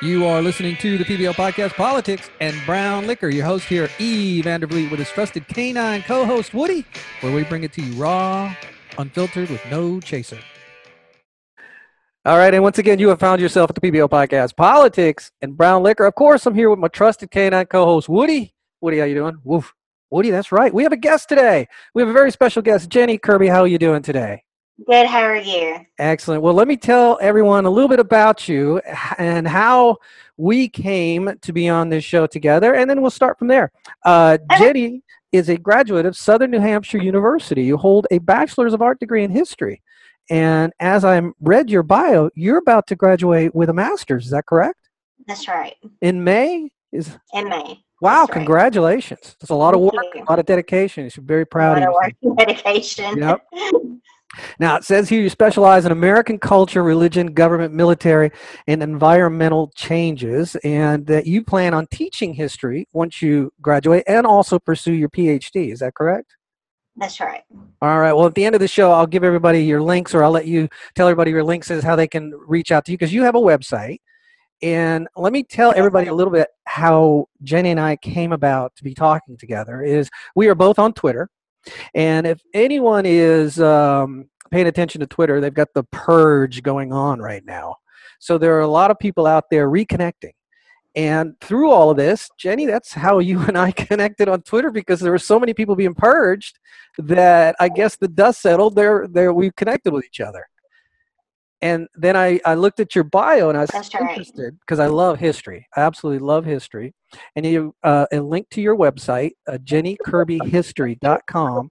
You are listening to the PBL podcast, Politics and Brown Liquor. Your host here, E. Vandervliet, with his trusted canine co host, Woody, where we bring it to you raw, unfiltered, with no chaser. All right, and once again, you have found yourself at the PBL podcast, Politics and Brown Liquor. Of course, I'm here with my trusted canine co host, Woody. Woody, how you doing? Woof. Woody, that's right. We have a guest today. We have a very special guest, Jeni Kirby. How are you doing today? Good. How are you? Excellent. Well, let me tell everyone a little bit about you and how we came to be on this show together, and then we'll start from there. Uh, Jeni is a graduate of Southern New Hampshire University. You hold a Bachelor's of Art degree in history. And as I read your bio, you're about to graduate with a master's. Is that correct? That's right. In May? Is in May. Wow! That's. Congratulations. It's a lot of work, a lot of dedication. You should be very proud A of lot yourself. of work and dedication. Yep. Now, it says here you specialize in American culture, religion, government, military, and environmental changes, and that you plan on teaching history once you graduate and also pursue your PhD. Is that correct? That's right. All right. Well, at the end of the show, I'll give everybody your links, or I'll let you tell everybody your links is how they can reach out to you because you have a website. And let me tell everybody a little bit how Jeni and I came about to be talking together. Is we are both on Twitter, and if anyone is um, paying attention to Twitter, they've got the purge going on right now. So there are a lot of people out there reconnecting. And through all of this, Jeni, that's how you and I connected on Twitter because there were so many people being purged that I guess the dust settled. There, there, we connected with each other. And then I, I looked at your bio and I was That's interested because I love history. I absolutely love history. And you uh, a link to your website, uh, jenikirbyhistory.com.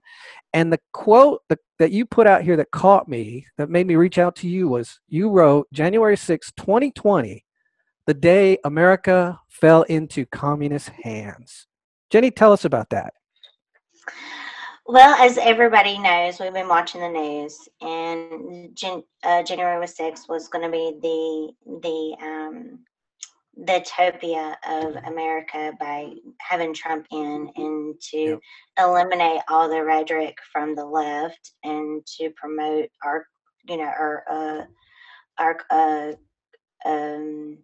And the quote that, that you put out here that caught me, that made me reach out to you, was you wrote January 6, 2020, the day America fell into communist hands. Jeni, tell us about that. Well, as everybody knows, we've been watching the news, and Jan- uh, January 6th was going to be the the um, the utopia of America by having Trump in and to Yep. eliminate all the rhetoric from the left and to promote our, you know, our uh, our uh, um,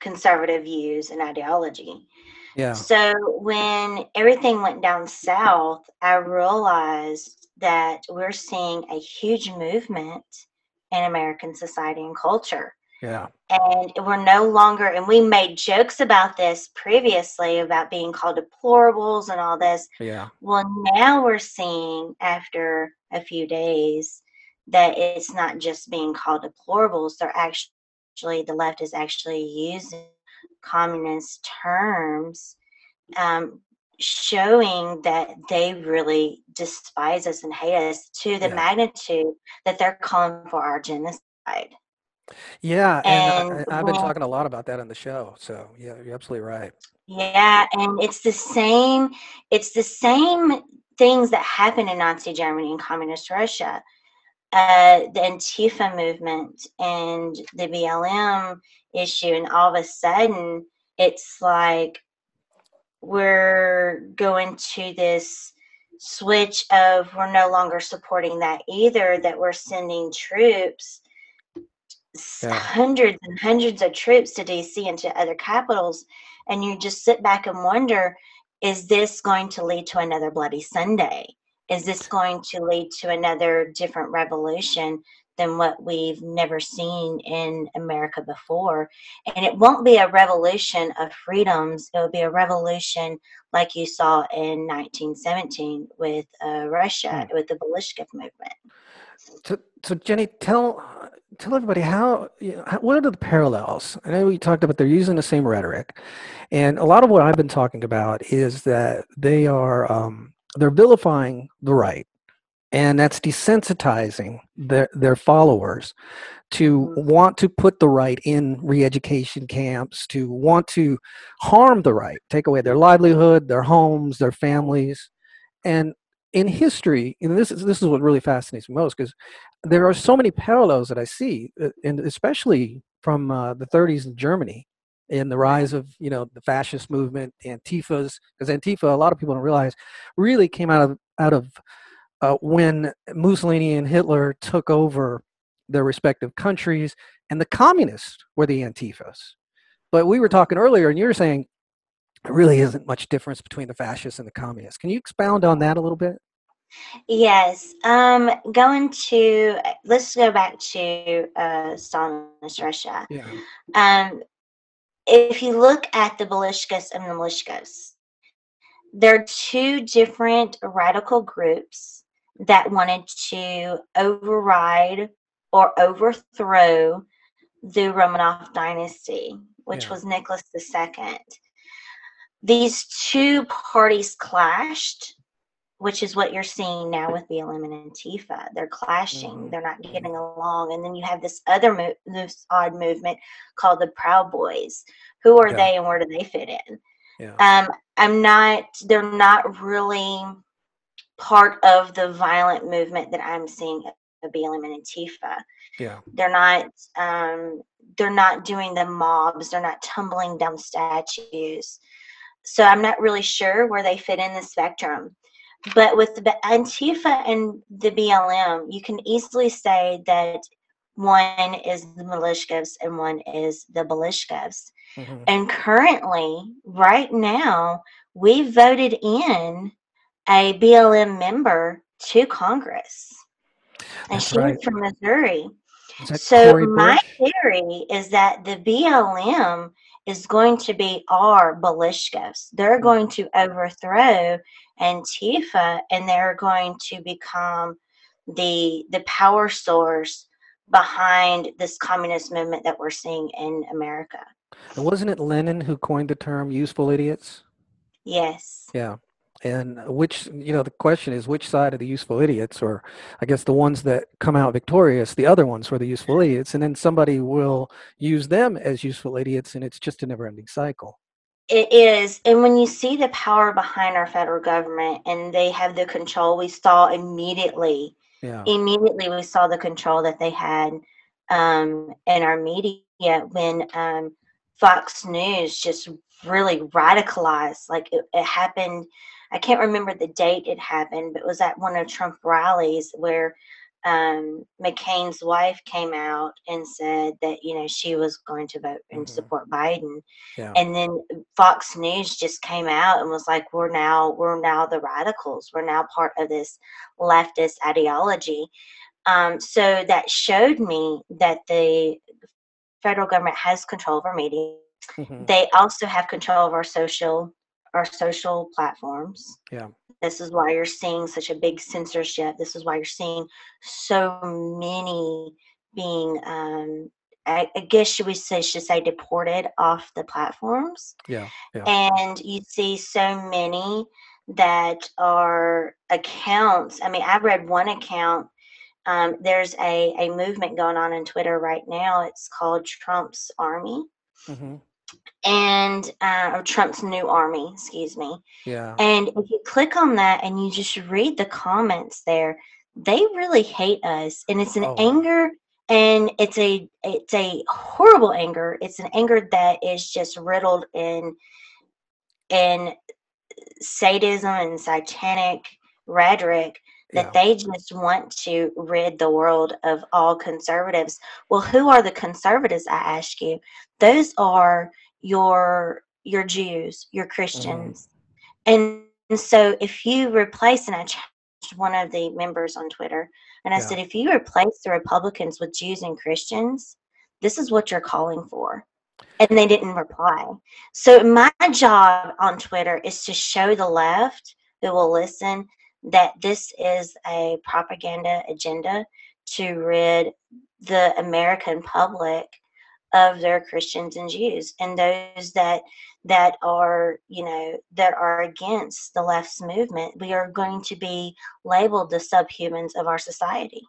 conservative views and ideology. Yeah. So when everything went down south, I realized that we're seeing a huge movement in American society and culture. Yeah. And we're no longer, and we made jokes about this previously about being called deplorables and all this. Yeah. Well, now we're seeing after a few days that it's not just being called deplorables, they're actually, the left is actually using communist terms, um, showing that they really despise us and hate us to the Yeah. magnitude that they're calling for our genocide. Yeah. And, And I, I've been talking a lot about that on the show. So, yeah, you're absolutely right. Yeah, and it's the same. It's the same things that happened in Nazi Germany and communist Russia. Uh, the Antifa movement and the BLM issue, and all of a sudden, it's like we're going to this switch of we're no longer supporting that either. That we're sending troops, Yeah. hundreds and hundreds of troops to DC and to other capitals and you just sit back and wonder is this going to lead to another bloody sunday is this going to lead to another different revolution than what we've never seen in america before. And it won't be a revolution of freedoms. It will be a revolution like you saw in 1917 with uh, russia with the bolshevik movement. So, so Jeni, tell tell everybody how, you know, how what are the parallels? I know we talked about they're using the same rhetoric, and a lot of what I've been talking about is that they are um, they're vilifying the right, and that's desensitizing their their followers to Mhm. want to put the right in re-education camps, to want to harm the right, take away their livelihood, their homes, their families, and in history, and this is this is what really fascinates me most because there are so many parallels that I see, uh, and especially from uh, the 30s in Germany, in the rise of you know the fascist movement, Antifas, because Antifa, a lot of people don't realize, really came out of out of uh, when Mussolini and Hitler took over their respective countries, and the communists were the Antifas. But we were talking earlier, and you were saying there really isn't much difference between the fascists and the communists. Can you expound on that a little bit? Yes. Um, going to let's go back to uh, Stalinist Russia. Yeah. Um, if you look at the Balishkas and the Milishkas, they're two different radical groups that wanted to override or overthrow the Romanov dynasty, which Yeah. was Nicholas II. These two parties clashed, which is what you're seeing now with BLM and Antifa. They're clashing, Mhm. they're not getting along. And then you have this other mo- this odd movement called the Proud Boys. Who are Yeah. they and where do they fit in? Yeah. Um, I'm not, they're not really part of the violent movement that I'm seeing of BLM and Antifa Yeah. they're not um, they're not doing the mobs they're not tumbling down statues so i'm not really sure where they fit in the spectrum but with the antifa and the blm you can easily say that one is the milishkovs and one is the balishkovs Mhm. and currently right now we voted in a blm member to congress and That's she's right. from missouri so my Bush? theory is that the BLM is going to be our Balishkovs. They're Mm. going to overthrow Antifa and they're going to become the the power source behind this communist movement that we're seeing in America. And wasn't it Lenin who coined the term useful idiots? Yes. Yeah. And which, you know, the question is which side of the useful idiots, or I guess the ones that come out victorious, the other ones were the useful idiots, and then somebody will use them as useful idiots, and it's just a never ending cycle. It is. And when you see the power behind our federal government and they have the control, we saw immediately Yeah. immediately we saw the control that they had um, in our media when um, Fox News just really radicalized. Like it, it happened, I can't remember the date it happened, but it was at one of Trump rallies where um, McCain's wife came out and said that you know she was going to vote and Mhm. support Biden, Yeah. and then Fox News just came out and was like, "We're now we're now the radicals. We're now part of this leftist ideology." Um, so that showed me that the federal government has control of our media. Mhm. They also have control of our social our social platforms. Yeah. This is why you're seeing such a big censorship. This is why you're seeing so many being, um, I, I guess you would say, should say, deported off the platforms. Yeah. Yeah. And you see so many that are accounts. I mean, I read one account. Um, there's a, a movement going on in Twitter right now. It's called Trump's Army Mhm. And uh, or Trump's new army, excuse me. Yeah. And if you click on that and you just read the comments there, they really hate us, and it's an Oh. anger, and it's a it's a horrible anger. It's an anger that is just riddled in in sadism and satanic rhetoric that Yeah. they just want to rid the world of all conservatives. Well, who are the conservatives? I ask you. Those are your your Jews, your mm-hmm. Christians, and, and so if you replace and I challenged one of the members on Twitter, and I Yeah. said, if you replace the Republicans with Jews and Christians, this is what you're calling for. And they didn't reply. So my job on Twitter is to show the left who will listen that this is a propaganda agenda to rid the American public of their Christians and Jews and those that that are you know that are against the left's movement we are going to be labeled the subhumans of our society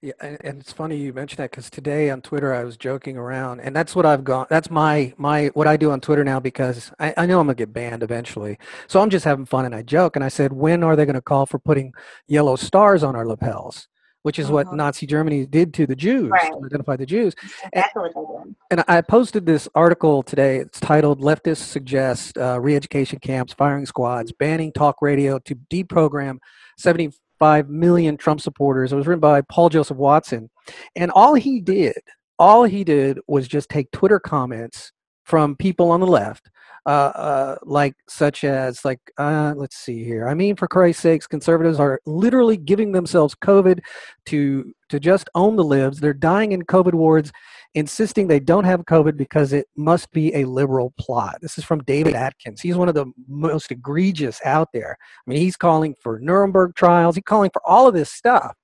Yeah, and, it's funny you mentioned that because today on Twitter I was joking around, and that's what I've gone. That's my my what I do on Twitter now because I, I know I'm gonna get banned eventually. So I'm just having fun and I joke and I said, when are they gonna call for putting yellow stars on our lapels? Which is what Mhm. Nazi Germany did to the Jews Right. to identify the Jews. Exactly what they did And I posted this article today. It's titled "Leftists Suggest uh, Re-Education Camps, Firing Squads, Banning Talk Radio to Deprogram 75 Million Trump Supporters." It was written by Paul Joseph Watson, and all he did, all he did was just take Twitter comments from people on the left, uh, uh, like such as like uh, let's see here. I mean, for Christ's sakes, conservatives are literally giving themselves COVID to to just own the libs. They're dying in COVID wards, insisting they don't have COVID because it must be a liberal plot. This is from David Atkins. He's one of the most egregious out there. I mean, he's calling for Nuremberg trials. He's calling for all of this stuff,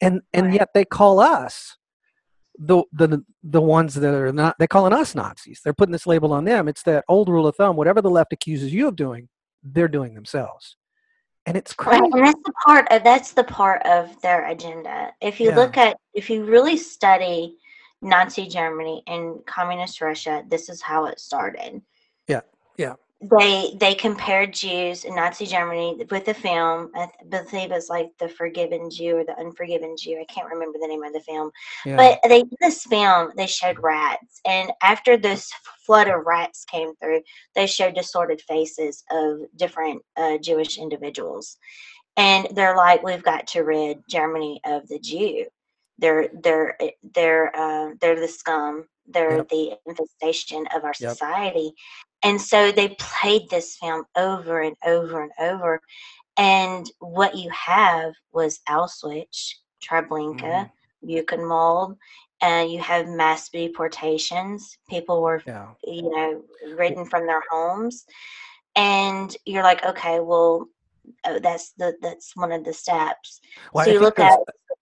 and and yet they call us the the the ones that are not they're calling us Nazis. They're putting this label on them. It's that old rule of thumb. Whatever the left accuses you of doing, they're doing themselves, and it's Right, crazy. and that's the part of that's the part of their agenda. If you Yeah. look at if you really study Nazi Germany and communist Russia, this is how it started. Yeah, yeah. They they compared Jews in Nazi Germany with the film. I believe it's like the Forgiven Jew or the Unforgiven Jew. I can't remember the name of the film. Yeah. But they in this film they showed rats, and after this flood of rats came through, they showed distorted faces of different uh, Jewish individuals, and they're like, "We've got to rid Germany of the Jew. They're they're they're uh, they're the scum. They're Yep. the infestation of our Yep. society." And so they played this film over and over and over. And what you have was Auschwitz, Treblinka, Mhm. Buchenwald, and you have mass deportations. People were, yeah. you know, ridden from their homes, and you're like, okay, well, oh, that's the that's one of the steps. Well, so I you look at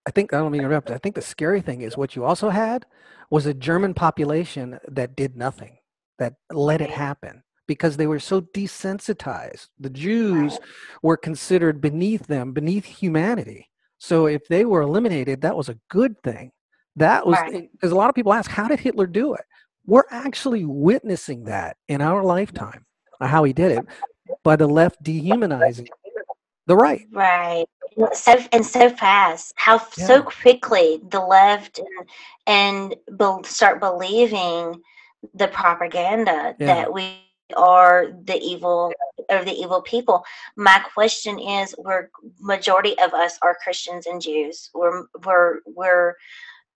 I think I don't mean to interrupt. I think the scary thing is what you also had was a German population that did nothing, that let it happen because they were so desensitized. The Jews were considered beneath them, beneath humanity. So if they were eliminated, that was a good thing. That was because a lot of people ask, how did Hitler do it? We're actually witnessing that in our lifetime, uh, how he did it by the left dehumanizing the right. Right. So and so fast. How f so quickly the left and and bel start believing the propaganda Yeah. that we are the evil or the evil people. My question is, we're majority of us are Christians and Jews. We're we're we're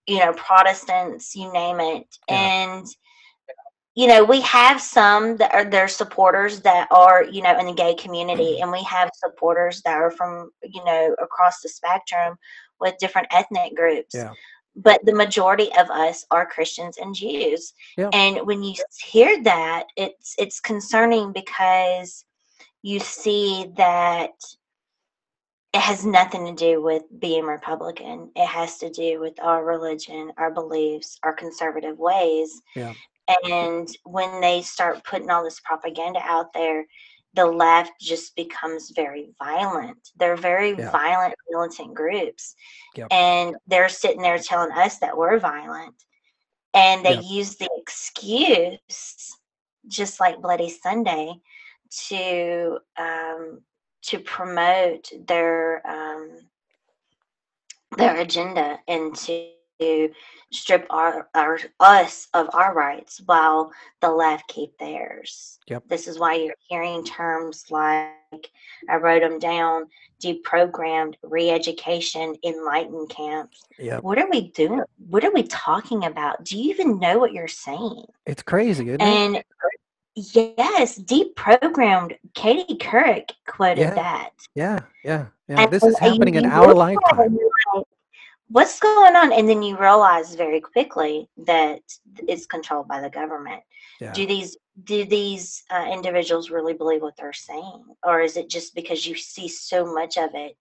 you know Protestants, you name it, Yeah. and you know we have some that are their supporters that are you know in the gay community mm-hmm. and we have supporters that are from you know across the spectrum with different ethnic groups Yeah. But the majority of us are christians and jews Yeah. and when you hear that it's it's concerning because you see that it has nothing to do with being republican it has to do with our religion our beliefs our conservative ways Yeah. and when they start putting all this propaganda out there, the left just becomes very violent. They're very Yeah. violent, militant groups. Yep. And they're sitting there telling us that we're violent. And they Yep. use the excuse, just like Bloody Sunday, to um, to promote their um, their agenda and to strip our, our us of our rights while the left keep theirs. Yep. This is why you're hearing terms like I wrote them down: deprogrammed, re-education, enlightened camps. Yep. What are we doing? What are we talking about? Do you even know what you're saying? It's crazy, isn't it? And yes, deprogrammed. Katie Couric quoted Yeah. that. Yeah, yeah, yeah. And- This is happening in our it lifetime. like, What's going on? And then you realize very quickly that it's controlled by the government. Yeah. Do these do these uh, individuals really believe what they're saying, or is it just because you see so much of it?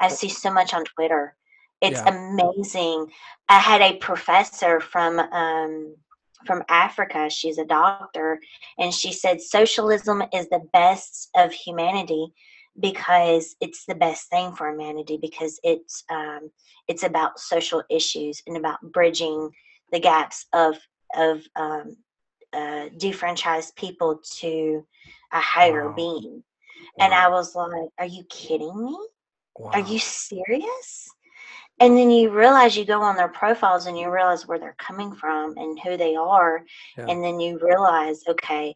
I see so much on Twitter. It's Yeah. amazing. I had a professor from um, from Africa. She's a doctor, and she said socialism is the best of humanity because it's the best thing for humanity because it's um, it's about social issues and about bridging the gaps of of um, uh, defranchised people to a higher Wow. being. And I was like, "Are you kidding me? wow. Are you serious?" And then you realize you go on their profiles and you realize where they're coming from and who they are, Yeah. and then you realize, okay,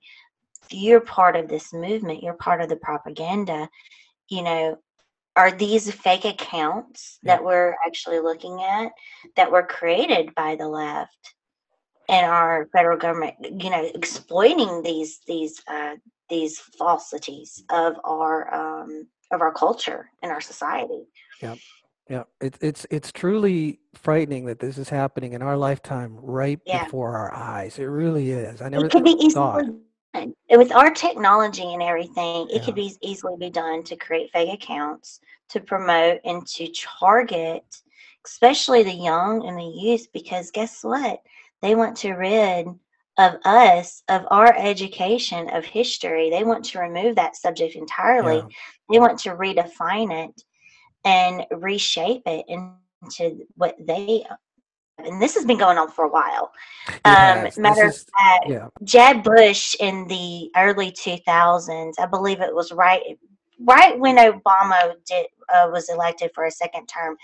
you're part of this movement. You're part of the propaganda. You know, are these fake accounts Yeah. that we're actually looking at that were created by the left and our federal government, you know, exploiting these these uh, these falsities of our um, of our culture and our society. Yeah, yeah. It's it's it's truly frightening that this is happening in our lifetime, right Yeah. before our eyes. It really is. I never It could be thought. easily with our technology and everything, it Yeah. could be easily be done to create fake accounts to promote and to target, especially the young and the youth, because guess what? They want to rid of us of our education of history. They want to remove that subject entirely. Yeah, They want to redefine it and reshape it into what they and this has been going on for a while. Um, matter of fact, yeah, Jeb Bush in the early 2000s, I believe it was right right when Obama did uh, was elected for a second term,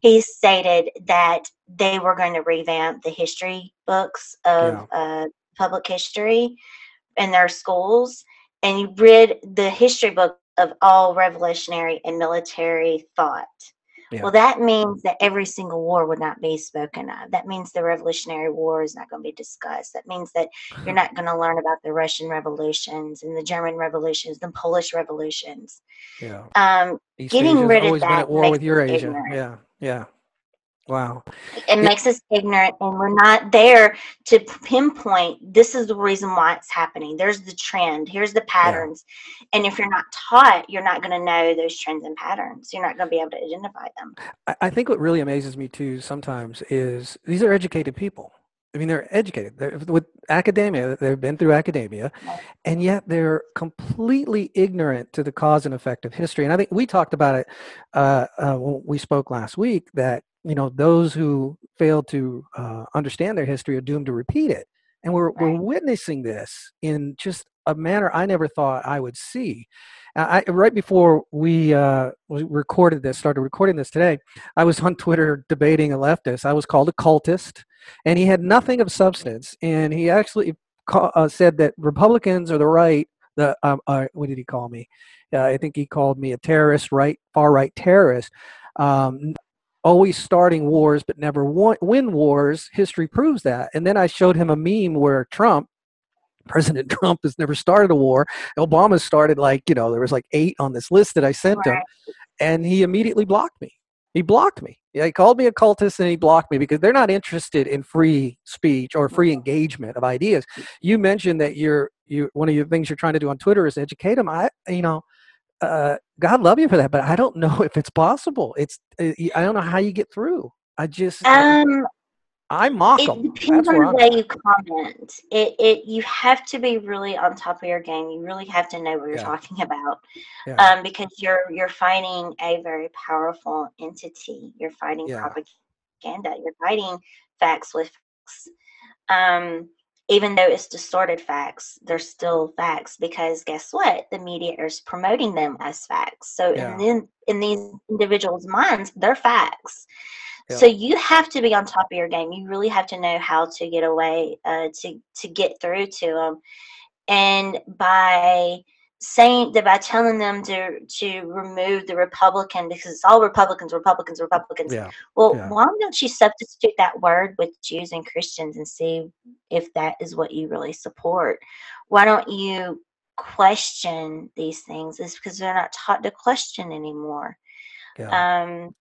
he stated that they were going to revamp the history books of uh, public history in their schools and rid the history book of all revolutionary and military thought. Yeah. Well, that means that every single war would not be spoken of. That means the Revolutionary War is not going to be discussed. That means that you're not going to learn about the Russian revolutions and the German revolutions, the Polish revolutions. yeah. Um, East Getting Asia's rid of always been that at war with Eurasia. Yeah, yeah. Wow. it Yeah. makes us ignorant, and we're not there to pinpoint this is the reason why it's happening. There's the trend, here's the patterns. And if you're not taught, you're not going to know those trends and patterns. You're not going to be able to identify them. I, I think what really amazes me too sometimes is these are educated people. I mean, they're educated. They're, with academia, they've been through academia, and yet they're completely ignorant to the cause and effect of history. And I think we talked about it uh, uh, when we spoke last week that you know those who fail to uh, understand their history are doomed to repeat it. And we're we're witnessing this in just a manner I never thought I would see. I, right before we uh, we recorded this, started recording this today, I was on Twitter debating a leftist. I was called a cultist, and he had nothing of substance. And he actually ca- uh, said that Republicans are the right. The um, uh, what did he call me? Uh, I think he called me a terrorist, right, far right terrorist. Um, always starting wars but never win wars. History proves that. And then I showed him a meme where Trump. President Trump has never started a war. Obama started like, you know, there was like eight on this list that I sent him and he immediately blocked me. He blocked me. Yeah, he called me a cultist and he blocked me because they're not interested in free speech or free engagement of ideas. You mentioned that you're you one of the things you're trying to do on Twitter is educate them. I you know, uh, God love you for that, but I don't know if it's possible. It's uh, I don't know how you get through. I just Um, I mock it them. depends on the way you comment. It, it, you have to be really on top of your game. You really have to know what you're Yeah. talking about, Yeah. um, because you're you're fighting a very powerful entity. You're fighting Yeah. propaganda. You're fighting facts with facts. Um, even though it's distorted facts, they're still facts because guess what? The media is promoting them as facts. So Yeah. in in these individuals' minds, they're facts. Yeah. So you have to be on top of your game. You really have to know how to get away uh, to to get through to them, and by saying that by telling them to to remove the Republican because it's all Republicans, Republicans, Republicans. Yeah. Well, Yeah. why don't you substitute that word with Jews and Christians and see if that is what you really support? Why don't you question these things? Is because they're not taught to question anymore. Yeah. Um,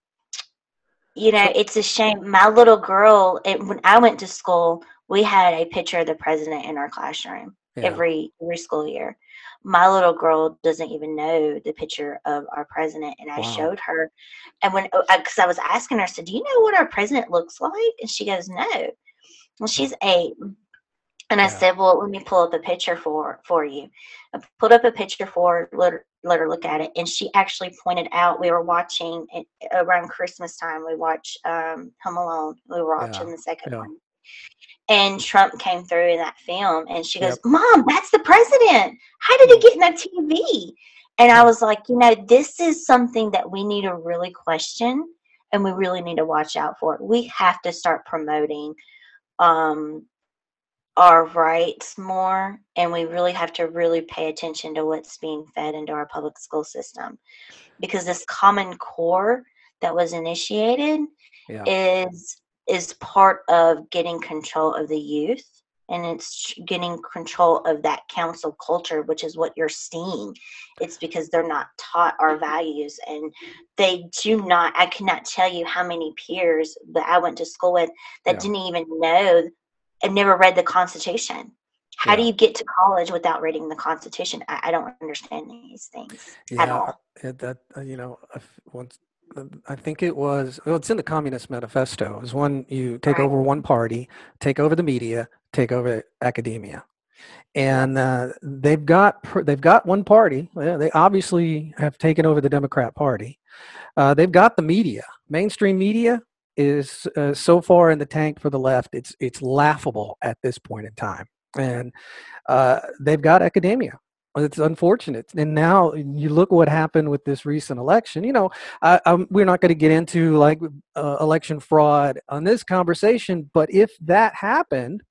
you know, So- it's a shame. My little girl, it, when I went to school, we had a picture of the president in our classroom yeah. every every school year. My little girl doesn't even know the picture of our president, and I Wow. showed her. And when, because I was asking her, I said, "Do you know what our president looks like?" And she goes, "No." Well, she's eight, and I said, "Well, let me pull up a picture for for you." I pulled up a picture for her, let her, let her look at it, and she actually pointed out we were watching it around Christmas time. We watched um, Home Alone. We were Yeah, watching the second yeah. one, and Trump came through in that film, and she goes, Yep. "Mom, that's the president. How did he get in that TV?" And I was like, you know, this is something that we need to really question, and we really need to watch out for. We have to start promoting um, our rights more, and we really have to really pay attention to what's being fed into our public school system, because this Common Core that was initiated Yeah. is is part of getting control of the youth and it's getting control of that cancel culture which is what you're seeing. It's because they're not taught our values and they do not i cannot tell you how many peers that i went to school with that yeah. didn't even know and never read the constitution. How yeah. do you get to college without reading the constitution? I, I don't understand these things yeah, at all that uh, you know once I think it was, well, it's in the Communist Manifesto. It was one you take right. over one party, take over the media, take over academia. And uh, they've got they've got one party. They obviously have taken over the Democrat Party. Uh, they've got the media. Mainstream media is uh, so far in the tank for the left. It's it's laughable at this point in time. And uh, they've got academia it's unfortunate. And now you look what happened with this recent election. You know, I, we're not going to get into like uh, election fraud on this conversation, but if that happened,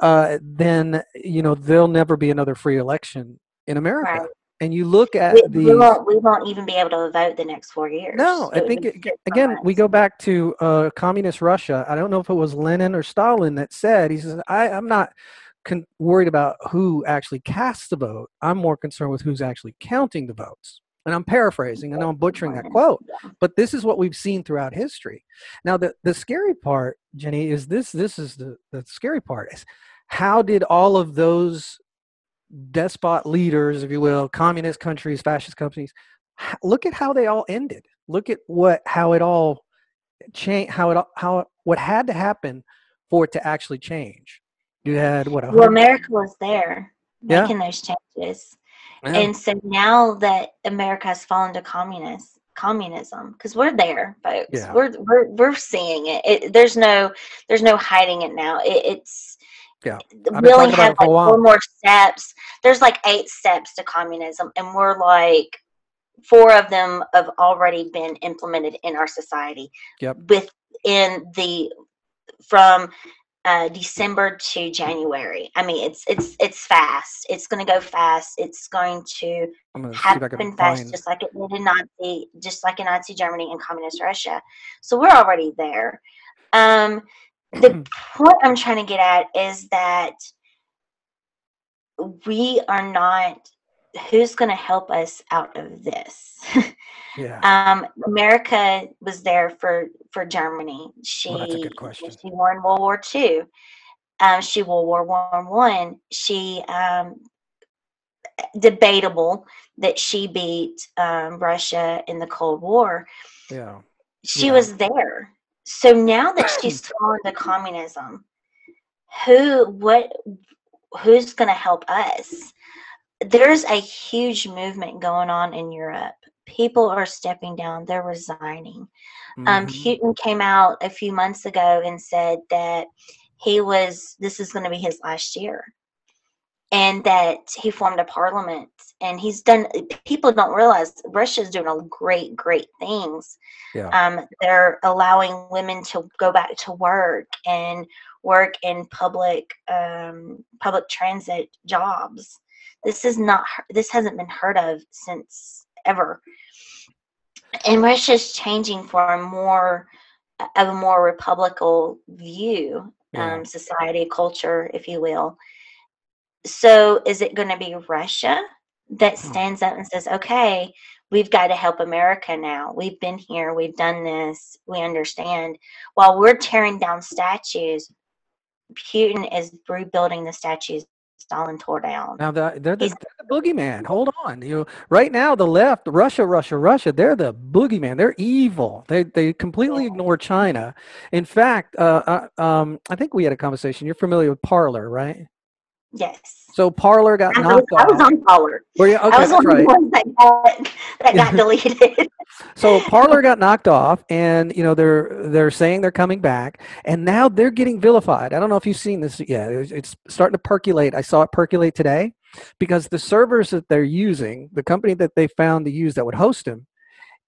uh, then you know there'll never be another free election in America. Right. And you look at we, the we won't, we won't even be able to vote the next four years. No, I think it, again we go back to uh, communist Russia. I don't know if it was Lenin or Stalin that said he says I, I'm not con- worried about who actually casts the vote. I'm more concerned with who's actually counting the votes. And I'm paraphrasing, and I'm butchering that quote, but this is what we've seen throughout history. Now, the, the scary part, Jeni, is this this is the, the scary part is how did all of those despot leaders, if you will, communist countries, fascist companies, look at how they all ended. Look at what how it all changed, how it how what had to happen for it to actually change. You had what? Well, America was there making yeah. those changes, yeah. and so now that America has fallen to communist communism, because we're there, folks. Yeah. We're we're we're seeing it. it. There's no there's no hiding it now. It, it's yeah. We only have like four more steps. There's like eight steps to communism, and we're like four of them have already been implemented in our society. Yep. Within the from uh, December to January. I mean, it's it's it's fast. It's going to go fast. It's going to happen fast, find... just like it did in Nazi, just like in Nazi Germany and communist Russia. So we're already there. Um, the point I'm trying to get at is that we are not. Who's going to help us out of this? Yeah. Um, America was there for for Germany. She well, that's a good question. she won World War Two. Um, she won World War One. She um, debatable that she beat um, Russia in the Cold War. Yeah. She yeah. was there. So now that she's thrown to communism, who what who's going to help us? There's a huge movement going on in Europe. People are stepping down. They're resigning. Um, mm-hmm. um, putin came out a few months ago and said that he was this is going to be his last year and that he formed a parliament and he's done people don't realize russia's doing a great great things. Yeah. um, they're allowing women to go back to work and work in public um, public transit jobs this is not this hasn't been heard of since ever. And Russia's changing for a more of a more republican view, yeah. um, society, culture, if you will. So, is it going to be Russia that hmm. stands up and says, "Okay, we've got to help America now. We've been here, we've done this, we understand." While we're tearing down statues, Putin is rebuilding the statues Stalin tore down. Now the, they're, the, they're the boogeyman. Hold on, you know, right now the left, Russia, Russia, Russia. They're the boogeyman. They're evil. They they completely ignore China. In fact, uh, uh, um, I think we had a conversation. You're familiar with Parler, right? Yes. So Parler got I knocked was, off. I was on Parler. Were you? Okay, I was that's on right. the that got, that got deleted. so Parler got knocked off, and you know they're they're saying they're coming back, and now they're getting vilified. I don't know if you've seen this yet. It's, it's starting to percolate. I saw it percolate today because the servers that they're using, the company that they found to use that would host them,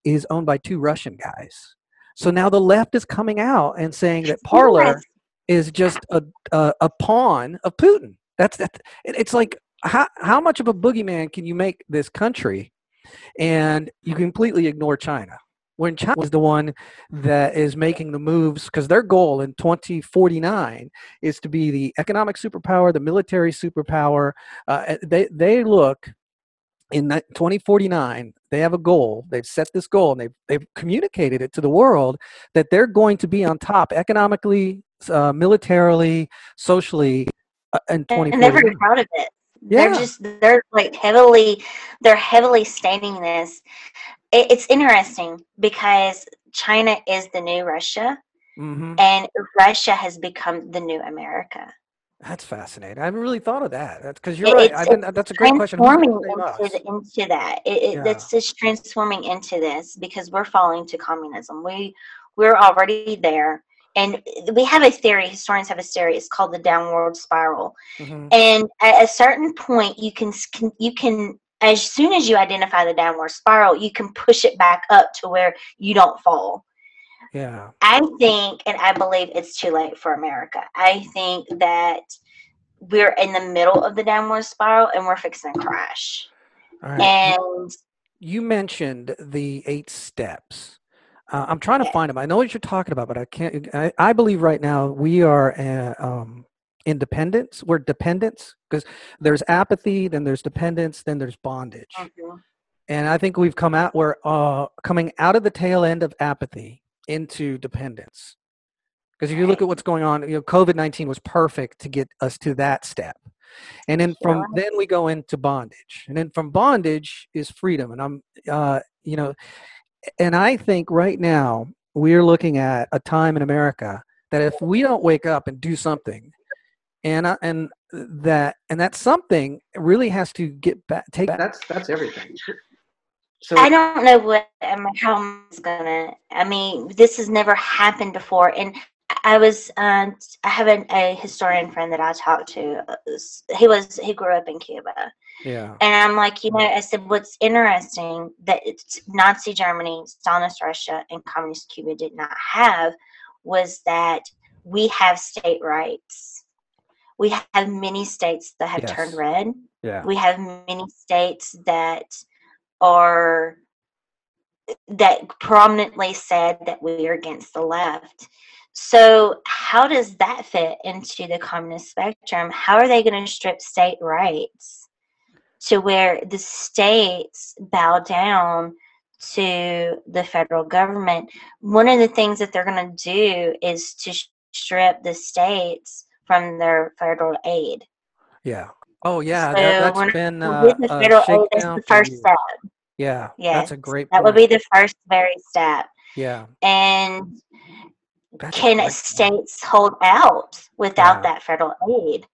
is owned by two Russian guys. So now the left is coming out and saying that Parler yes. is just a, a, a pawn of Putin. That's that. It's like how how much of a boogeyman can you make this country, and you completely ignore China? when China was the one that is making the moves because their goal in 2049 is to be the economic superpower, the military superpower. Uh, they they look in 2049 they have a goal they've set this goal and they've, they've communicated it to the world that they're going to be on top economically uh, militarily socially in 2049 and they're very proud of it Yeah. they're just they're like heavily they're heavily stating this it, it's interesting because china is the new russia Mhm. and russia has become the new america that's fascinating i haven't really thought of that that's because you're It- right it's- I've been, that's a great question transforming gonna save us? into, into that. It, it, Yeah. That's just transforming into this because we're falling to communism. We we're already there, and we have a theory. Historians have a theory. It's called the downward spiral. Mhm. And at a certain point, you can you can as soon as you identify the downward spiral, you can push it back up to where you don't fall. yeah I think, and I believe it's too late for America. I think that we're in the middle of the downward spiral and we're fixing to crash. all right And you mentioned the eight steps. Uh, I'm trying to find them. I know what you're talking about, but I can't. I, I believe right now we are uh, um, independence. We're dependence because there's apathy, then there's dependence, then there's bondage. Mhm. And I think we've come out. We're uh, coming out of the tail end of apathy into dependence. Because if you look at what's going on, you know, COVID nineteen was perfect to get us to that step. And then from Sure. then we go into bondage, and then from bondage is freedom. And I'm, uh, you know, and I think right now we're looking at a time in America that if we don't wake up and do something, and uh, and that and that something really has to get back. Take that's that's everything. So I don't know what um, how it's gonna. I mean, this has never happened before, and I was. Um, I have an, a historian friend that I talked to. uh, He was he grew up in Cuba, yeah, and I'm like, you know, I said, what's interesting that it's Nazi Germany, Stalinist Russia, and Communist Cuba did not have was that we have state rights. We have many states that have Yes. turned red. yeah, We have many states that are that prominently said that we are against the left. So, how does that fit into the communist spectrum? How are they going to strip state rights to where the states bow down to the federal government? One of the things that they're going to do is to strip the states from their federal aid. yeah. Oh yeah, So that, that's been uh, the federal aid, shakedown the first step. Yeah, Yeah. that's a great. that would be the first very step. yeah. And That's can point. states hold out without Yeah. that federal aid?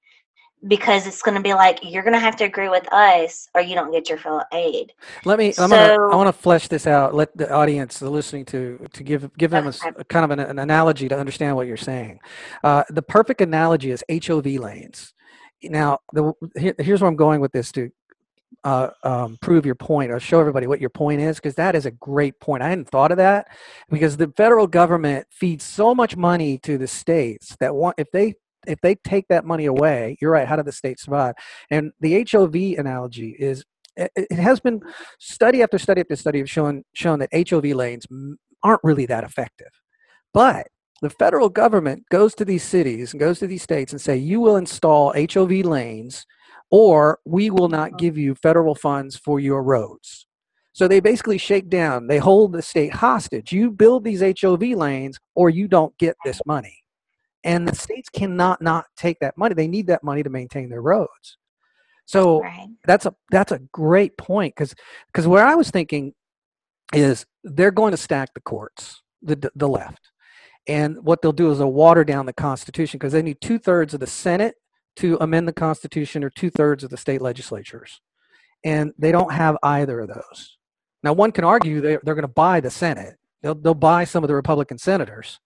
Because it's going to be like you're going to have to agree with us, or you don't get your federal aid. Let me. I'm gonna. I want to flesh this out. Let the audience, the listening to, to give give them a, Okay. a kind of an, an analogy to understand what you're saying. Uh, the perfect analogy is HOV lanes. Now, the here, here's where I'm going with this to uh, um, prove your point or show everybody what your point is, because that is a great point. I hadn't thought of that because the federal government feeds so much money to the states that one if they if they take that money away, you're right. How do the states survive? And the HOV analogy is it, it has been study after study after study have shown shown that HOV lanes aren't really that effective. But the federal government goes to these cities and goes to these states and say, you will install HOV lanes or we will not give you federal funds for your roads. So they basically shake down, they hold the state hostage. You build these HOV lanes or you don't get this money. And the states cannot not take that money. They need that money to maintain their roads. So Right. that's a that's a great point because because where I was thinking is they're going to stack the courts, the the left, and what they'll do is they'll water down the Constitution because they need two thirds of the Senate to amend the Constitution or two thirds of the state legislatures, and they don't have either of those. Now, one can argue they're they're going to buy the Senate. They'll they'll buy some of the Republican senators,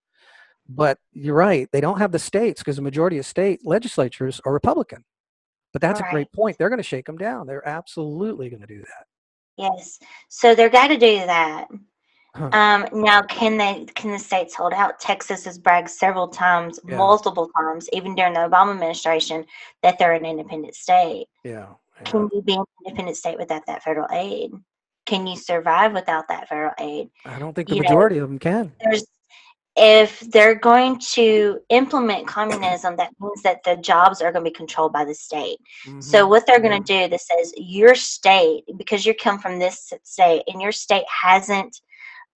but you're right. They don't have the states because the majority of state legislatures are Republican. But that's a great point. They're going to shake them down. They're absolutely going to do that. Yes. So they're got to do that. Huh. Um, now, can they? Can the states hold out? Texas has bragged several times, Yeah. multiple times, even during the Obama administration, that they're an independent state. Yeah. yeah. Can we be an independent state without that federal aid? can you survive without that federal aid? I don't think the You know, majority of them can. There's if they're going to implement communism, that means that the jobs are going to be controlled by the state. So Mhm. what they're going to do that says your state, because you come from this state, and your state hasn't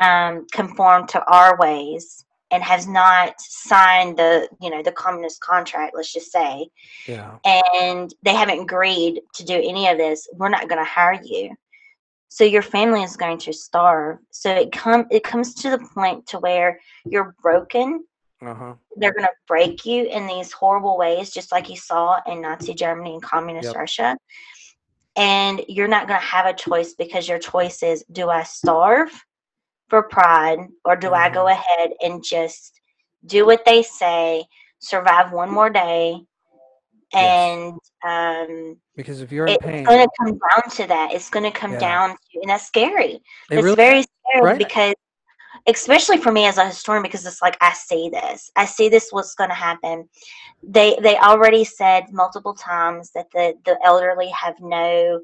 um, conformed to our ways and has not signed the you know the communist contract, let's just say, yeah. and they haven't agreed to do any of this, we're not going to hire you. So your family is going to starve. So it come it comes to the point to where you're broken. Uh huh. They're going to break you in these horrible ways, just like you saw in Nazi Germany and communist Yep. Russia. And you're not going to have a choice because your choice is: do I starve for pride, or do I go Mhm. ahead and just do what they say, survive one more day, Yes. and um, Because if you're in it's pain, going to come down to that. It's going to come Yeah. down to, and that's scary. it it's really very scary right. because, especially for me as a historian, because it's like I see this, I see this. What's going to happen? They they already said multiple times that the the elderly have no.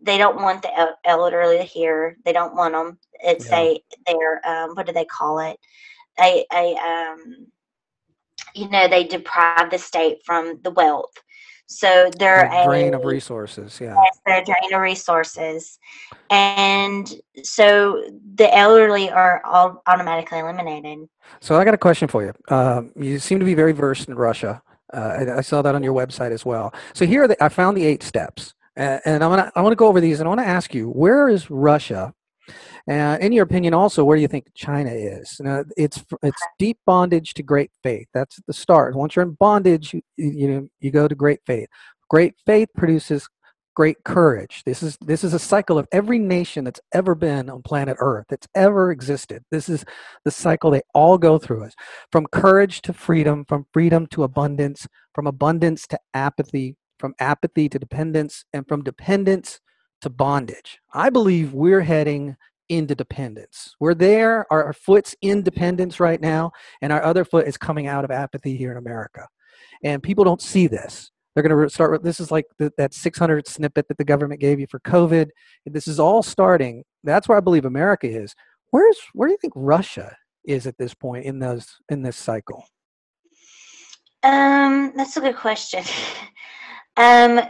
They don't want the elderly here. They don't want them. It's Yeah. a they're um, what do they call it? A a um, you know they deprive the state from the wealth. So they're a drain of resources. Yeah. Yes, they're a drain of resources. And so the elderly are all automatically eliminated. So I got a question for you. Um, you seem to be very versed in Russia. Uh, I saw that on your website as well. So here the, I found the eight steps, uh, and I want to I want to go over these, and I want to ask you, where is Russia? Uh, in your opinion, also, where do you think China is? Now, it's it's deep bondage to great faith. That's the start. Once you're in bondage, you you, know, you go to great faith. Great faith produces great courage. This is this is a cycle of every nation that's ever been on planet Earth, that's ever existed. This is the cycle they all go through it from courage to freedom, from freedom to abundance, from abundance to apathy, from apathy to dependence, and from dependence to bondage. I believe we're heading into dependence. We're there, our, our foot's in dependence right now, and our other foot is coming out of apathy here in America. And people don't see this. They're going to start with this is like the, that 600 snippet that the government gave you for COVID. This is all starting. That's where I believe America is. Where's where do you think Russia is at this point in those in this cycle? Um, that's a good question. um,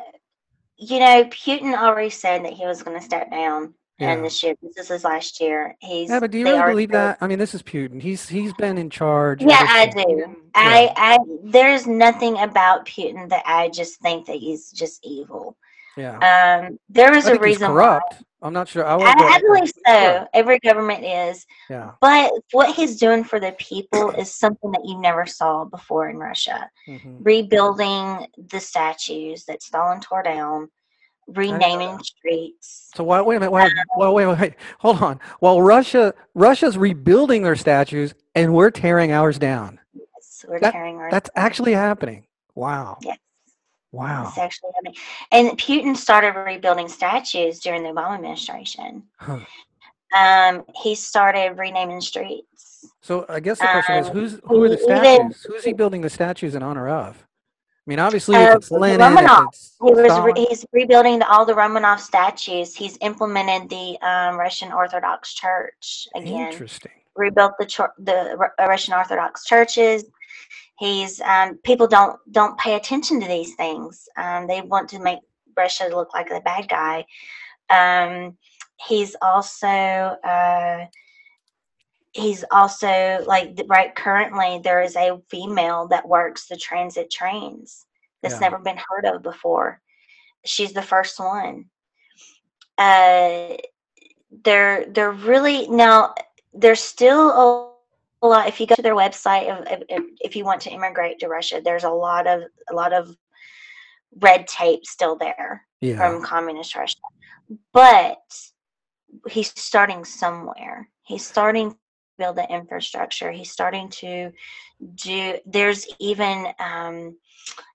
you know, Putin already said that he was going to step down Yeah. and this year. This is his last year. He's Yeah, but do you really believe said- that? I mean, this is Putin. He's he's been in charge. Yeah, I since- do. I, I, there's nothing about Putin that I just think that he's just evil. Yeah. Um, there I is a think he's reason why. corrupt. I'm not sure. I, I, I believe so. Sure. Every government is. Yeah. But what he's doing for the people is something that you never saw before in Russia. hmm Rebuilding the statues that Stalin tore down, renaming streets. So why, wait a minute. Wait, well, wait, wait, wait. Hold on. While Russia Russia's rebuilding their statues, and we're tearing ours down. Yes, we're That- tearing our That's actually happening. Wow. Yes. Wow. It's actually happening. And Putin started rebuilding statues during the Obama administration. Huh. Um, he started renaming streets. So I guess the question is, Um, who's who are the even- statues? Who's he building the statues in honor of? I mean, obviously, Uh, Romanov. He was re- he's rebuilding the, all the Romanov statues. He's implemented the um, Russian Orthodox Church again. interesting. Rebuilt the chur- the Ru- Russian Orthodox churches. He's um, people don't don't pay attention to these things. Um, they want to make Russia look like the bad guy. Um, he's also uh, he's also like right currently there is a female that works the transit trains that's Yeah. never been heard of before. She's the first one. Uh, they're they're really now there's still a, a lot. If you go to their website, if, if, if you want to immigrate to Russia, there's a lot of a lot of red tape still there Yeah. from communist Russia. But he's starting somewhere. He's starting build the infrastructure. He's starting to do. There's even, um,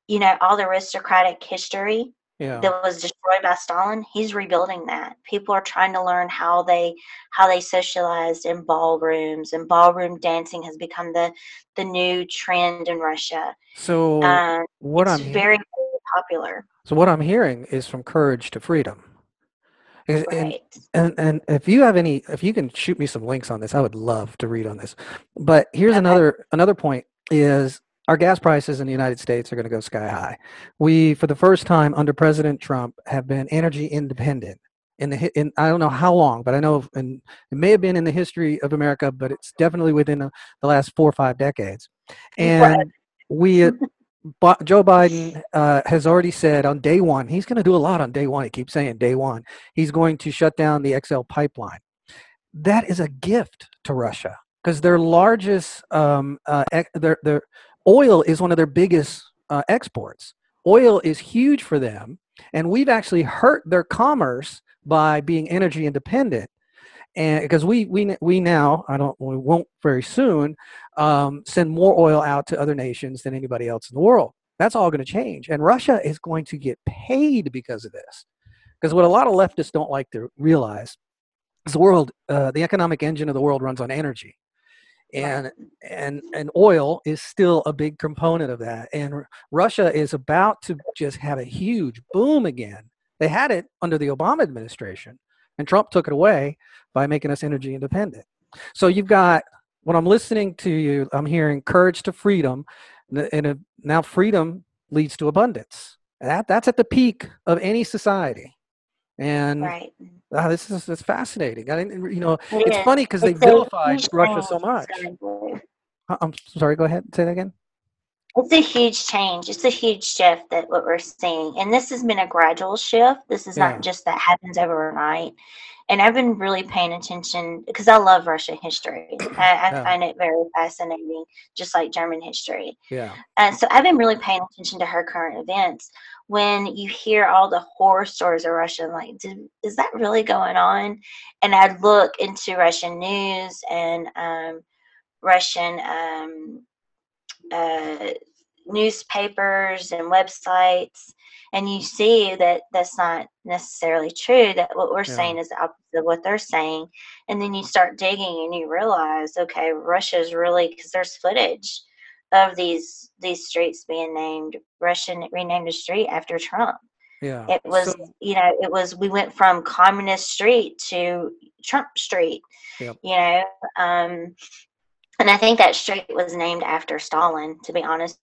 you know, all the aristocratic history Yeah. that was destroyed by Stalin. He's rebuilding that. People are trying to learn how they how they socialized in ballrooms, and ballroom dancing has become the the new trend in Russia. So Um, what I'm very popular. So what I'm hearing is from courage to freedom. And, Right. and and if you have any, if you can shoot me some links on this, I would love to read on this. But here's Okay. another another point: is our gas prices in the United States are going to go sky high. We, for the first time under President Trump, have been energy independent. In the in I don't know how long, but I know in, it may have been in the history of America, but it's definitely within the, the last four or five decades. And we, Joe Biden uh, has already said on day one, he's going to do a lot on day one. He keeps saying day one, he's going to shut down the XL pipeline. That is a gift to Russia because their largest, um, uh, their, their oil is one of their biggest uh, exports. Oil is huge for them, and we've actually hurt their commerce by being energy independent. And because we we we now I don't we won't very soon um, send more oil out to other nations than anybody else in the world. That's all going to change, and Russia is going to get paid because of this. Because what a lot of leftists don't like to realize is the world, uh, the economic engine of the world runs on energy, and and and oil is still a big component of that. And R- Russia is about to just have a huge boom again. They had it under the Obama administration, and Trump took it away by making us energy independent. So you've got when I'm listening to you, I'm hearing courage to freedom, and now freedom leads to abundance. That that's at the peak of any society, and Right. ah, this is it's fascinating. I didn't, you know, It it's funny because they a Russia so much. it's gonna do. Uh, I'm sorry. Go ahead. And say that again. It's a huge change. It's a huge shift that what we're seeing. And this has been a gradual shift. This is Yeah. not just that happens overnight. And I've been really paying attention because I love Russian history. I, I Yeah. find it very fascinating, just like German history. Yeah. And so I've been really paying attention to her current events. When you hear all the horror stories of Russia, I'm like, Did, is that really going on? And I'd look into Russian news and um, Russian um, uh, newspapers and websites, and you see that that's not necessarily true. That what we're Yeah. saying is the opposite of what they're saying. And then you start digging and you realize, okay, Russia's really because there's footage of these these streets being named. russian renamed a street after Trump. Yeah. It was, So- you know, it was we went from Communist Street to Trump Street. Yep. You know, um, and I think that street was named after Stalin. To be honest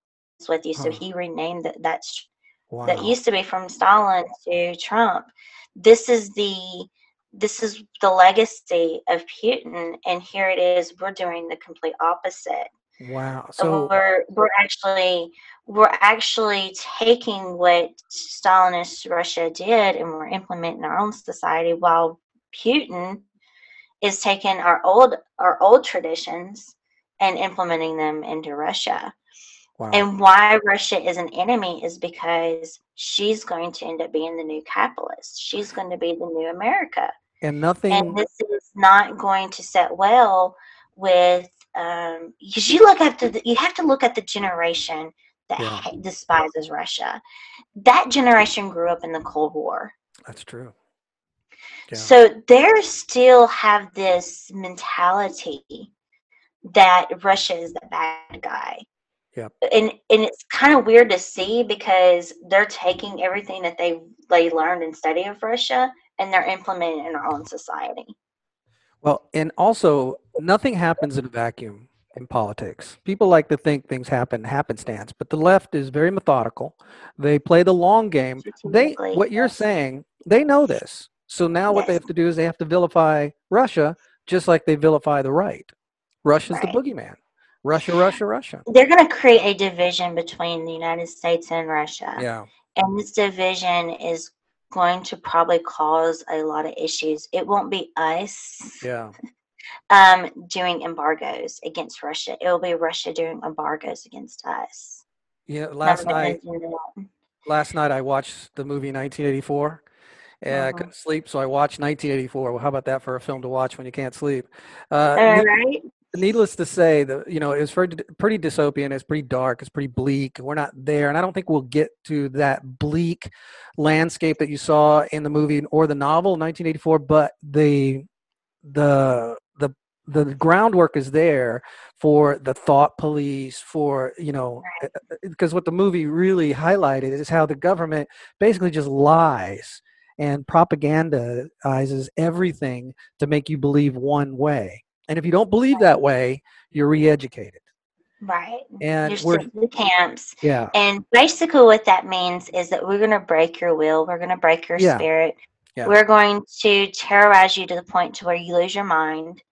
with you, so Huh. he renamed that that st- wow. that used to be from Stalin to Trump. This is the this is the legacy of Putin, and here it is. We're doing the complete opposite. wow. So So we're we're actually we're actually taking what Stalinist Russia did and we're implementing our own society while Putin is taking our old our old traditions and implementing them into Russia. Wow. And why Russia is an enemy is because she's going to end up being the new capitalist. She's going to be the new America and nothing. and this is not going to set well with um because you look at the you have to look at the generation that Yeah. ha- despises russia that generation grew up in the cold war that's true. Yeah. so they still have this mentality that russia is the bad guy Yep. and and it's kind of weird to see because they're taking everything that they they learned and studied of russia and they're implementing it in our own society Well, and also, nothing happens in a vacuum in politics. People like to think things happen happenstance, but the left is very methodical. They play the long game. They, what you're saying, they know this. So now what they have to do is they have to vilify Russia, just like they vilify the right. Russia's Right. the boogeyman. Russia, Russia, Russia. they're going to create a division between the United States and Russia. Yeah. And this division is going to probably cause a lot of issues. It won't be us Yeah. um, doing embargoes against Russia. It will be Russia doing embargoes against us. Yeah. Last night, last night I watched the movie 1984. And I Mhm. couldn't sleep, so I watched 1984. Well, how about that for a film to watch when you can't sleep? Uh, All right. Needless to say, the you know it's pretty pretty dystopian. It's pretty dark. It's pretty bleak. We're not there, and I don't think we'll get to that bleak landscape that you saw in the movie or the novel 1984. But the the the the groundwork is there for the thought police for you know because eh, what the movie really highlighted is how the government basically just lies and propagandizes everything to make you believe one way. And if you don't believe that way, you're re-educated. Right. And You're we're the camps. yeah, And basically, what that means is that we're going to break your will. We're going to break your Yeah. spirit. Yeah. We're going to terrorize you to the point to where you lose your mind,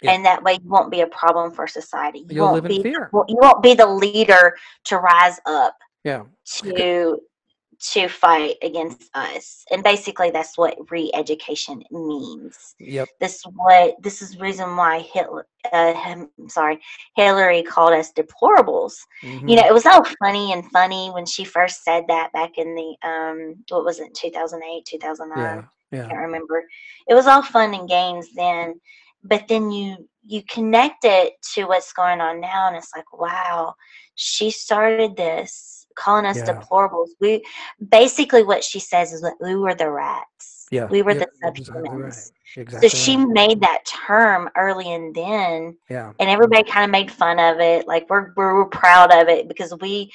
Yeah. and that way you won't be a problem for society. You you'll won't live in be fear. you won't be the leader to rise up Yeah. to to fight against us. And basically, that's what re-education means. Yep. This what this is reason why Hitler. Uh, I'm sorry, Hillary called us deplorables Mhm. you know it was all funny and funny when she first said that back in the um what was it 2008 2009 yeah. i can't remember it was all fun and games then but then you you connect it to what's going on now and it's like wow she started this calling us Yeah. deplorables we basically what she says is that we were the rats Yeah. we were yeah, the exactly right. subhumans Exactly. so she right. made that term early and then Yeah. and everybody kind of made fun of it. Like we're we're, we're proud of it because we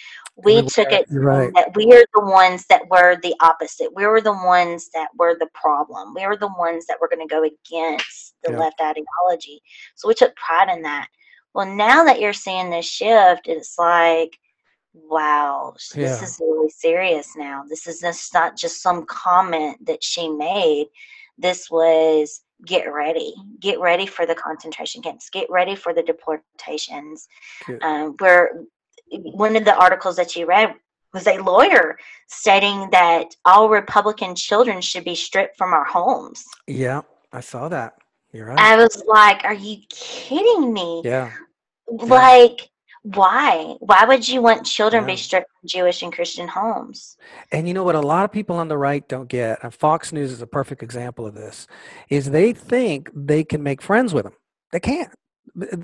we took it right. that we are the ones that were the opposite. We were the ones that were the problem. We were the ones that were going to go against the Yeah. left ideology. So we took pride in that. Well, now that you're seeing this shift, it's like, wow, this is really serious now. This is just not just some comment that she made. This was get ready, get ready for the concentration camps, get ready for the deportations. Um, where one of the articles that you read was a lawyer stating that all Republican children should be stripped from our homes. Yeah. I saw that. You're right. I was like, are you kidding me? yeah. Like, why? Why would you want children Yeah. be stripped from Jewish and Christian homes? And you know what a lot of people on the right don't get, and Fox News is a perfect example of this, is they think they can make friends with them. They can't.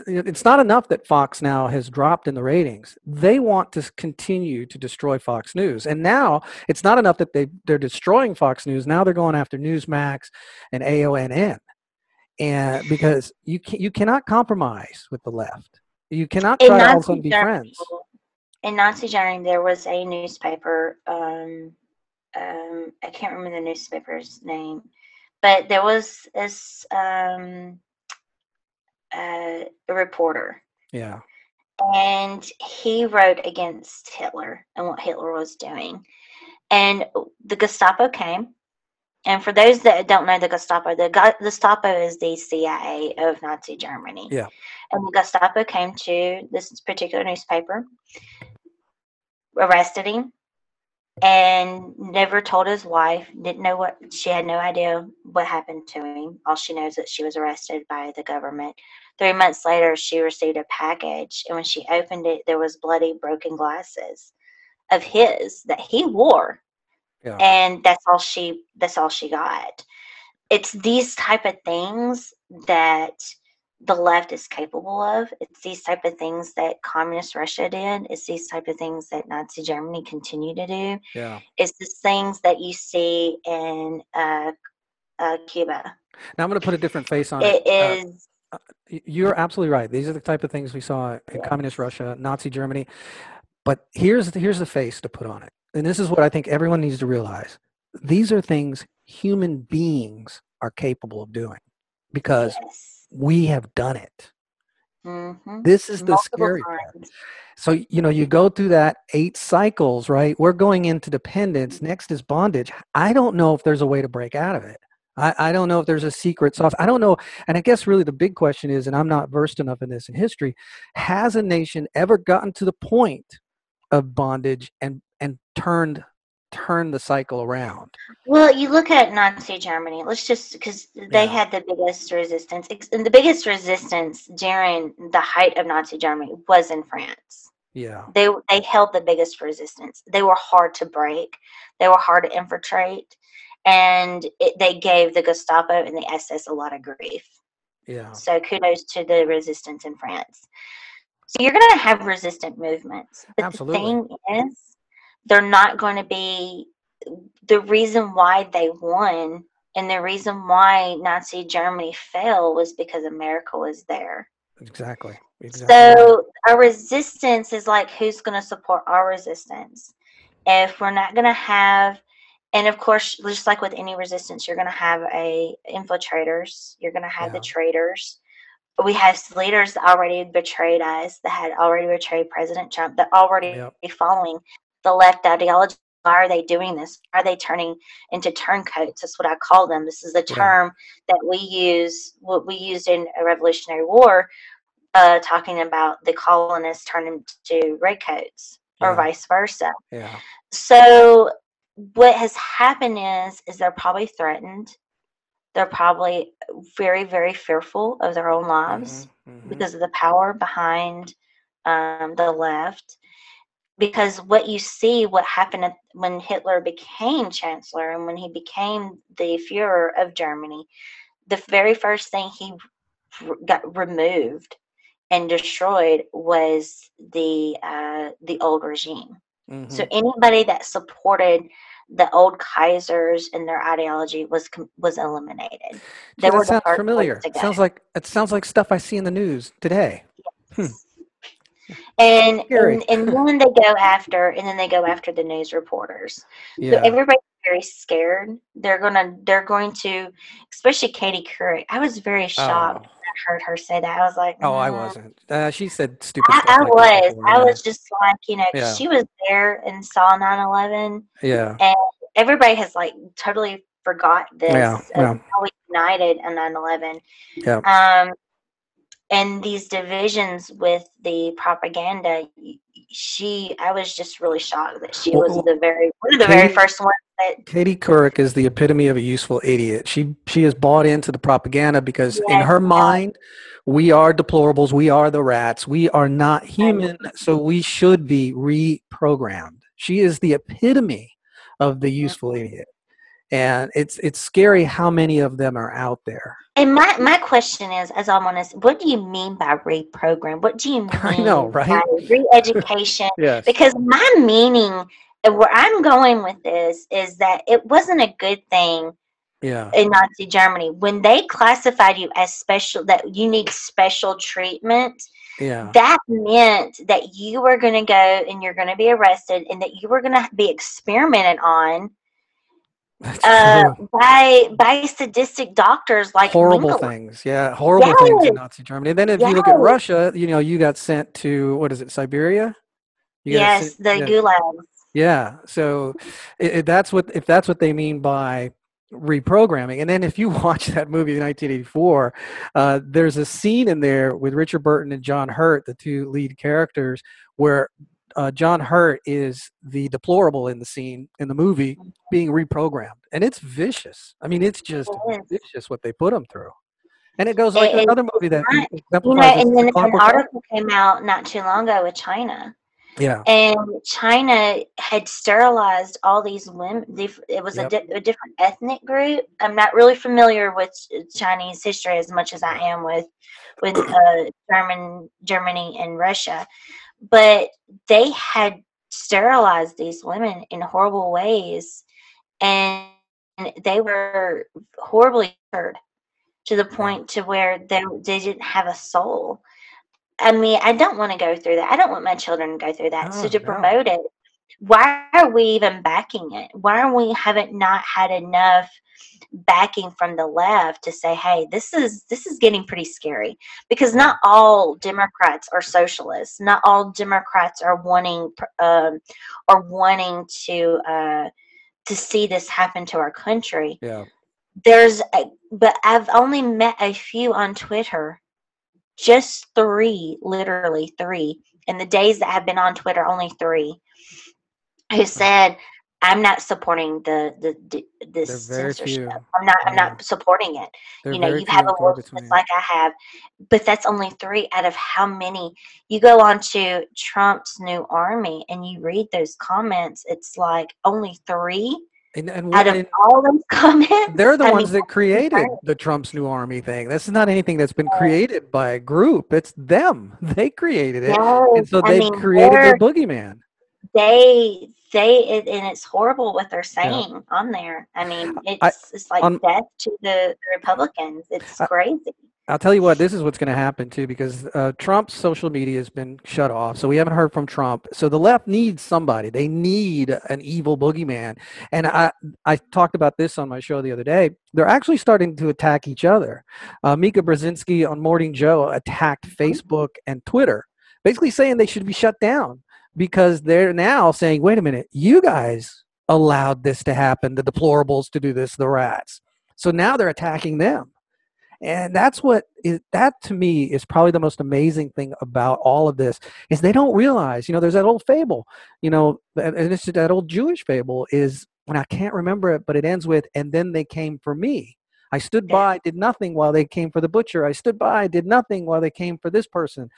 It's not enough that Fox now has dropped in the ratings. They want to continue to destroy Fox News. And now it's not enough that they, they're destroying Fox News. Now they're going after Newsmax and AONN. And because you can, you cannot compromise with the left. You cannot try to all of a Nazi sudden be friends. In Nazi Germany, there was a newspaper. Um, um, I can't remember the newspaper's name, but there was this um, uh, a reporter, Yeah. and he wrote against Hitler and what Hitler was doing. And the Gestapo came. And for those that don't know the Gestapo, the Gestapo is the CIA of Nazi Germany. Yeah. And the Gestapo came to this particular newspaper, arrested him, and never told his wife. Didn't know what she had no idea what happened to him. All she knows that she was arrested by the government. Three months later, she received a package, and when she opened it, there was bloody, broken glasses of his that he wore, Yeah. and that's all she. That's all she got. It's these type of things that the left is capable of. It's these type of things that communist Russia did. It's these type of things that Nazi Germany continue to do. Yeah. It's the things that you see in uh, uh, Cuba. Now I'm going to put a different face on it. It Uh, You're absolutely right. These are the type of things we saw in Yeah. communist Russia, Nazi Germany. But here's the, here's the face to put on it. And this is what I think everyone needs to realize. These are things human beings are capable of doing because yes. we have done it. Mhm. This is the Multiple scary part. So, you know, you go through that eight cycles, right? We're going into dependence. Next is bondage. I don't know if there's a way to break out of it. I, I don't know if there's a secret sauce. I don't know. And I guess really the big question is, and I'm not versed enough in this in history, has a nation ever gotten to the point of bondage and and turned turned the cycle around? Well, you look at Nazi Germany. Let's just because they Yeah. had the biggest resistance, and the biggest resistance during the height of Nazi Germany was in France. Yeah. They they held the biggest resistance. They were hard to break. They were hard to infiltrate, and it, they gave the Gestapo and the SS a lot of grief. Yeah. So kudos to the resistance in France. So you're going to have resistant movements. But Absolutely. the thing is, they're not going to be the reason why they won and the reason why Nazi Germany fell was because America was there. Exactly. Exactly. So our resistance is like who's going to support our resistance? If we're not going to have and of course, just like with any resistance, you're going to have a infiltrators. You're going to have Yeah. the traitors. We have leaders that already betrayed us, that had already betrayed President Trump, that already Yep. following the left ideology. Why are they doing this? Why are they turning into turncoats? That's what I call them. This is the Yeah. term that we use, what we used in a Revolutionary War, uh, talking about the colonists turning to redcoats or vice versa. Yeah. So what has happened is is they're probably threatened. They're probably very very fearful of their own lives Mhm, mhm. because of the power behind um, the left. Because what you see, what happened when Hitler became chancellor and when he became the Führer of Germany, the very first thing he got removed and destroyed was the uh, the old regime. So Mhm. anybody that supported the old Kaisers and their ideology was was eliminated. They that sounds familiar. Sounds like it sounds like stuff I see in the news today. Hmm. And, and and then they go after and then they go after the news reporters. So everybody's very scared. They're gonna they're going to especially Katie Couric. I was very shocked Oh. when I heard her say that. I was like, Oh, I wasn't. Uh, she said stupid I. I like was. before, I yeah. was just like, you know, Yeah. she was there and saw 9-11 Yeah. everybody has like totally forgot this Yeah, yeah. how we united on 9-11 Yeah. um and these divisions with the propaganda she i was just really shocked that she was well, the very one of the very first ones that Katie Couric is the epitome of a useful idiot. She she has bought into the propaganda because in her yes. mind, we are deplorables. We are the rats. We are not human. So we should be reprogrammed. She is the epitome of the useful idiot, and it's it's scary how many of them are out there. and my my question is as i'm honest what do you mean by reprogram what do you mean I know, right? by re-education Yes. because my meaning where i'm going with this is that it wasn't a good thing Yeah. in Nazi Germany when they classified you as special that you need special treatment Yeah. that meant that you were going to go and you're going to be arrested and that you were going to be experimented on uh, by by sadistic doctors like horrible Mengele. things. Yeah, horrible things in Nazi Germany. And then if you look at Russia, you know, you got sent to what is it, Siberia? You yes sent- the yeah. gulags Yeah. So that's what if that's what they mean by reprogramming. And then if you watch that movie 1984, uh, there's a scene in there with Richard Burton and John Hurt, the two lead characters, where uh, John Hurt is the deplorable in the scene in the movie being reprogrammed, and it's vicious. I mean, it's just It vicious what they put him through. And it goes like It- another movie that right. you know and then an article came out not too long ago with china Yeah. and China had sterilized all these women. It was a, di- a different ethnic group. I'm not really familiar with Chinese history as much as I am with with uh, German, Germany, and Russia, but they had sterilized these women in horrible ways, and they were horribly hurt to the mm-hmm. point to where they, they didn't have a soul. I mean, I don't want to go through that. I don't want my children to go through that. so oh, to no. promote it, why are we even backing it? Why are we haven't not had enough backing from the left to say, hey, this is this is getting pretty scary because not all Democrats are socialists. Not all Democrats are wanting um, are wanting to uh, to see this happen to our country Yeah. there's a, but i've only met a few on twitter just three literally three in the days that i've been on twitter only three who said i'm not supporting the the, the this censorship few. i'm not i'm Yeah. not supporting it They're you know you have a far between. like i have but that's only three out of how many you go on to trump's new army and you read those comments it's like only three And, and, out of and all those comments they're the I ones mean, that created the Trump's new army thing. This is not anything that's been created by a group. It's them. They created it. And so I they've mean, created their boogeyman. They they it, and it's horrible what they're saying on there. I mean, it's it's like on- death to the, the Republicans. It's I- crazy. I'll tell you what, this is what's going to happen too, because uh, Trump's social media has been shut off. So we haven't heard from Trump. So the left needs somebody. They need an evil boogeyman. And I, I talked about this on my show the other day. They're actually starting to attack each other. Uh, Mika Brzezinski on Morning Joe attacked Mm-hmm. Facebook and Twitter, basically saying they should be shut down because they're now saying, wait a minute, you guys allowed this to happen, the deplorables to do this, the rats. So now they're attacking them. And that's what is that to me is probably the most amazing thing about all of this is they don't realize you know there's that old fable you know and it's that old jewish fable is and i can't remember it but it ends with and then they came for me. I stood by did nothing while they came for the butcher. I stood by did nothing while they came for this person.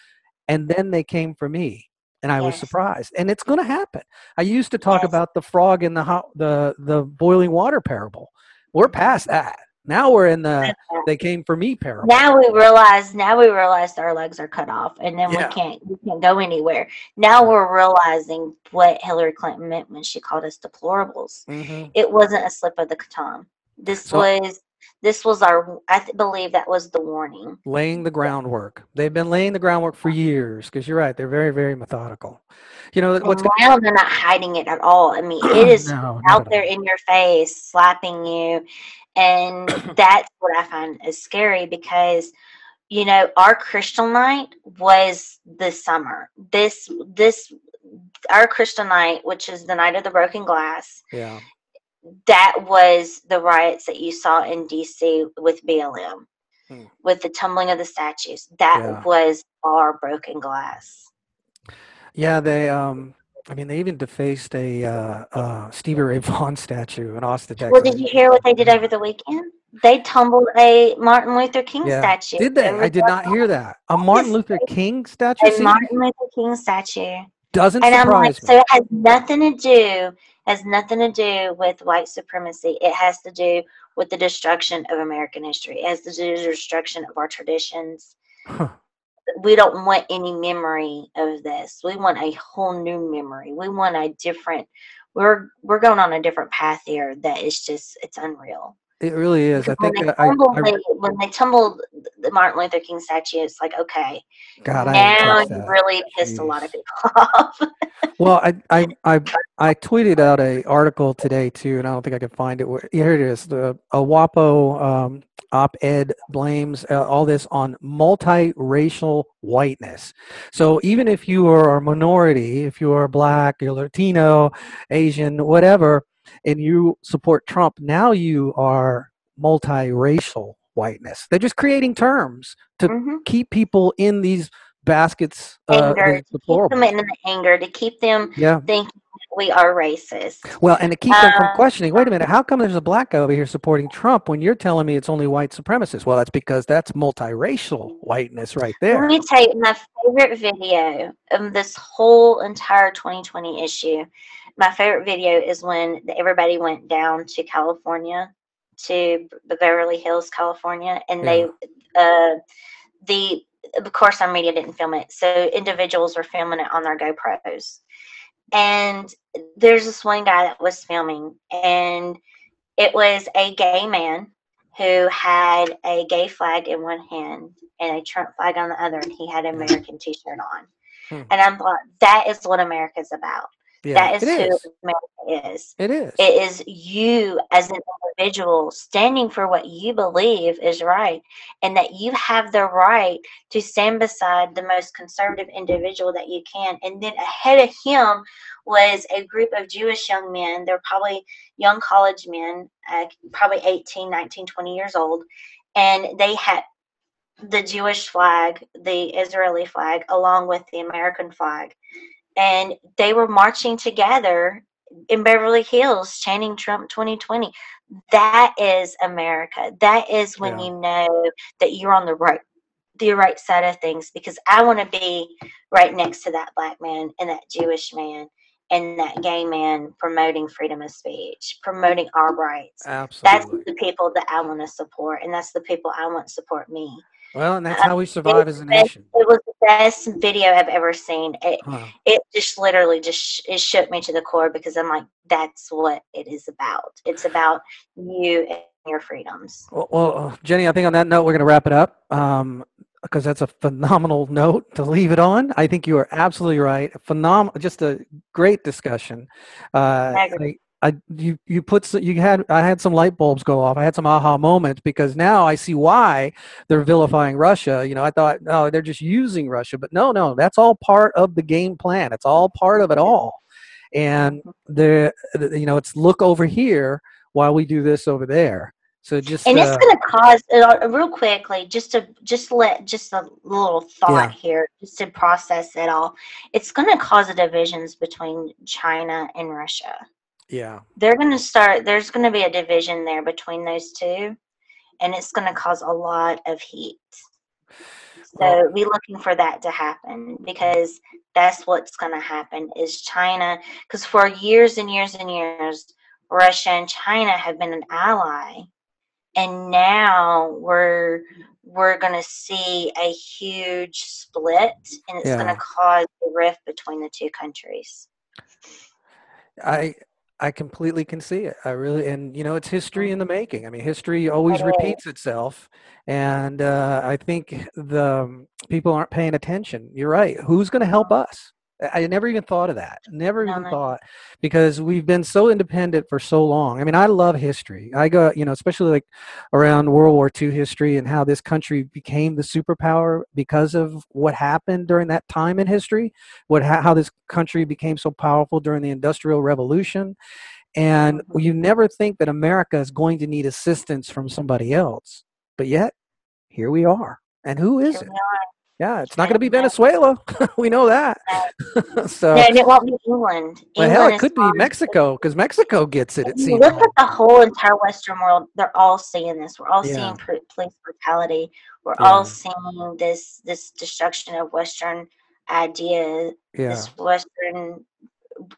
And then they came for me and i was surprised and it's going to happen i used to talk Yes. about the frog in the hot the the boiling water parable we're past that now we're in the they came for me parable Now we realize. Now we realize our legs are cut off, and then Yeah. we can't. We can't go anywhere. Now we're realizing what Hillary Clinton meant when she called us deplorables. Mhm. It wasn't a slip of the tongue. This So- was. This was our. I th- believe that was the warning. laying the groundwork. They've been laying the groundwork for years because you're right. They're very, very methodical. You know what's and now they're not hiding it at all. I mean, it is no, out there in your face, slapping you. And that's what I find is scary because, you know, our Crystal night was this summer. This, this, our Crystal night, which is the night of the broken glass. Yeah. That was the riots that you saw in DC with BLM, Hmm. with the tumbling of the statues. That Yeah. was our broken glass. Yeah. They. Um. I mean, they even defaced a uh, uh, Stevie Ray Vaughan statue in Austin, Texas. Well, did you hear what they did over the weekend? They tumbled a Martin Luther King Yeah. statue. Did they? I did not hear that. A Martin Luther King statue A Martin Luther King statue. Doesn't And I'm like, surprise so it has nothing to do has nothing to do with white supremacy. It has to do with the destruction of American history. It has to do with the destruction of our traditions. Huh. We don't want any memory of this. We want a whole new memory. We want a different we're we're going on a different path here that is just it's unreal. It really is. I When think they, uh, I, tumbled I, the, when they tumbled the Martin Luther King statue, it's like, okay, God, now you that. really pissed a lot of people off. Well, I, I I I tweeted out a article today too, and I don't think I can find it. Here it is. The a WAPO um, op-ed blames uh, all this on multiracial whiteness. So even if you are a minority, if you are black, you're Latino, Asian, whatever, and you support Trump, now you are multiracial whiteness. They're just creating terms to Mhm. keep people in these baskets. Uh, anger, to keep them in the anger, to keep them Yeah. thinking we are racist. Well, and to keep them from Um, questioning, wait a minute, how come there's a black guy over here supporting Trump when you're telling me it's only white supremacists? Well, that's because that's multiracial whiteness right there. Let me tell you, my favorite video of this whole entire 2020 issue, my favorite video is when everybody went down to California, to the Beverly Hills, California, and they, uh, the, of course, our media didn't film it, so individuals were filming it on their GoPros. And there's this one guy that was filming, and it was a gay man who had a gay flag in one hand and a Trump flag on the other, and he had an American T-shirt on. Hmm. And I'm like, that is what America's about. Yeah, that is who is. America is. It is. It is you as an individual standing for what you believe is right, and that you have the right to stand beside the most conservative individual that you can. And then ahead of him was a group of Jewish young men. They're probably young college men, uh, probably 18, 19, 20 years old. And they had the Jewish flag, the Israeli flag, along with the American flag. And they were marching together in Beverly Hills, chanting Trump 2020. That is America. That is when Yeah. you know that you're on the right the right side of things because I want to be right next to that black man and that Jewish man and that gay man promoting freedom of speech, promoting our rights. Absolutely. That's the people that I want to support, and that's the people I want to support me. Well, and that's uh, how we survive as a nation. It was the best video I've ever seen. It, Huh. it just literally just sh- it shook me to the core because I'm like, that's what it is about. It's about you and your freedoms. Well, well, Jeni, I think on that note, we're going to wrap it up um, because that's a phenomenal note to leave it on. I think you are absolutely right. Phenomenal, just a great discussion. Uh, I agree. I, I, you, you put, you had, I had some light bulbs go off. I had some aha moments because now I see why they're vilifying Russia. You know, I thought, no, they're just using Russia, but no, no, that's all part of the game plan. It's all part of it all. And the, you know, it's look over here while we do this over there. So just and it's uh, going to cause uh, real quickly just to just let just a little thought Yeah. here just to process it all it's going to cause divisions between china and russia yeah, they're going to start there's going to be a division there between those two and it's going to cause a lot of heat. So Well- we looking for that to happen because that's what's going to happen is china because for years and years and years russia and china have been an ally and now we're we're going to see a huge split and it's going to cause a rift between the two countries. I I completely can see it. I really, and you know, it's history in the making. I mean, history always repeats itself, and uh, I think the um, people aren't paying attention. You're right. Who's going to help us? I never even thought of that. Never No, even no. thought because we've been so independent for so long. I mean, I love history. I go, you know, especially like around World War II history and how this country became the superpower because of what happened during that time in history. What ha- how this country became so powerful during the Industrial Revolution, and Mhm. you never think that America is going to need assistance from somebody else, but yet here we are. And who is Here it? We are. Yeah, it's not going to be Venezuela. we know that. so, No, and it won't be England. well, England hell, it is could be. Mexico because Mexico gets it. It seems. look at the whole entire Western world, they're all seeing this. We're all Yeah. seeing pr- police brutality. We're Yeah. all seeing this this destruction of Western ideas. Yeah, This Western,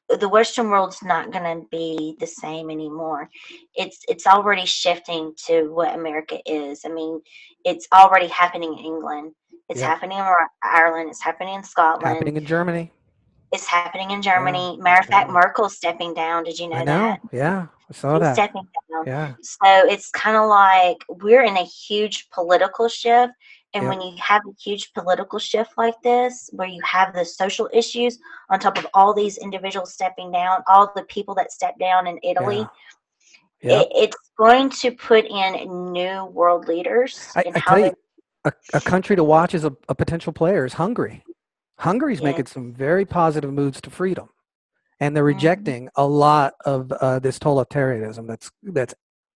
the Western world's not going to be the same anymore. It's it's already shifting to what America is. I mean, it's already happening in England. It's Yeah. happening in Ireland. It's happening in Scotland. happening in Germany. It's happening in Germany. Matter of fact, Yeah. Merkel's stepping down. Did you know, I know. that? Yeah, I saw that. stepping down. Yeah, So it's kind of like we're in a huge political shift. And Yep. when you have a huge political shift like this, where you have the social issues on top of all these individuals stepping down, all the people that stepped down in Italy, yeah. it, it's going to put in new world leaders I, I how tell you, a, a country to watch as a, a potential player is Hungary. Hungary's Yeah. making some very positive moves to freedom, and they're Mhm. rejecting a lot of uh, this totalitarianism that's that's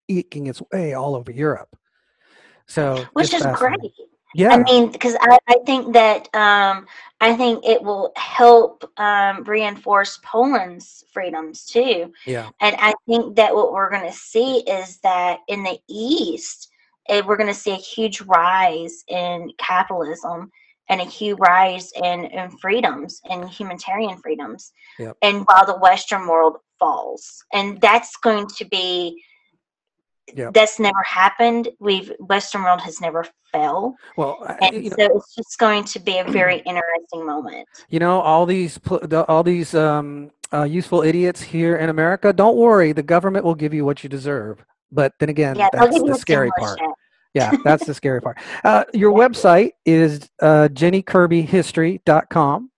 eking its way all over Europe. So, which is great. Yeah, I mean, because I, I think that um, I think it will help um, reinforce Poland's freedoms too. yeah, And I think that what we're going to see is that in the East, eh, we're going to see a huge rise in capitalism and a huge rise in, in freedoms and humanitarian freedoms. Yep. And while the Western world falls, and that's going to be. Yep. That's never happened. We've Western world has never fell, well, I- and know, so it's just going to be a very interesting moment. you know all these all these um, uh, useful idiots here in America. Don't worry, the government will give you what you deserve. But then again, Yeah, that's the scary part. check. yeah that's the scary part uh, your website is uh, jenikirbyhistory.com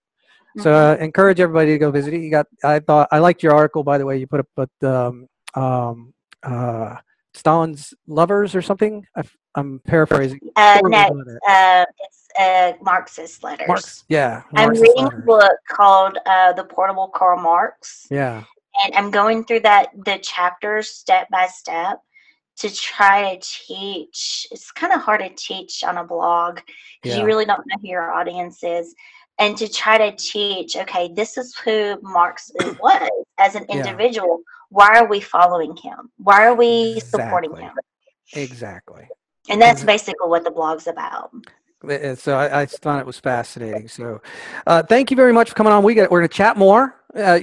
so Mhm. uh, encourage everybody to go visit it you got i thought i liked your article by the way you put up but um, um, uh, stalin's lovers or something I, am paraphrasing Uh, no, it. uh, it's uh, Marxist letters. Marx, yeah I'm reading letters. a book called uh, The Portable Karl Marx, yeah and I'm going through that the chapters step by step to try to teach. It's kind of hard to teach on a blog because Yeah. you really don't know who your audience is. And to try to teach, okay, this is who Marx was as an Yeah. individual. Why are we following him? Why are we supporting Exactly. him? exactly And that's basically what the blog's about. Uh, so I, I thought it was fascinating so uh, thank you very much for coming on we got we're going to chat more uh,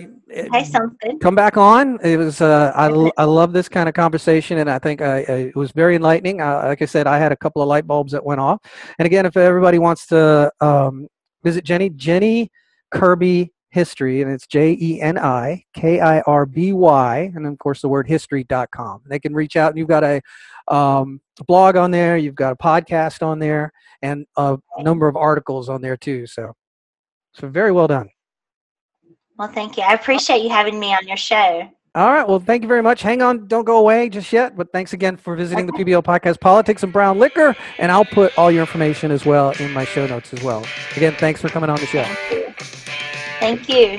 good. come back on. It was uh, I, I love this kind of conversation, and I think I, I, it was very enlightening. Uh, like I said, I had a couple of light bulbs that went off. And again, if everybody wants to um, visit Jeni, Jeni Kirby history, and it's J E N I K I R B Y, and of course the word history.com. They can reach out, and you've got a, um, a blog on there, you've got a podcast on there, and a number of articles on there too. So, so very well done. Well, thank you. I appreciate you having me on your show. All right. Well, thank you very much. Hang on. Don't go away just yet. But thanks again for visiting the PBL podcast, Politics and Brown Liquor. And I'll put all your information as well in my show notes as well. Again, thanks for coming on the show. Thank you.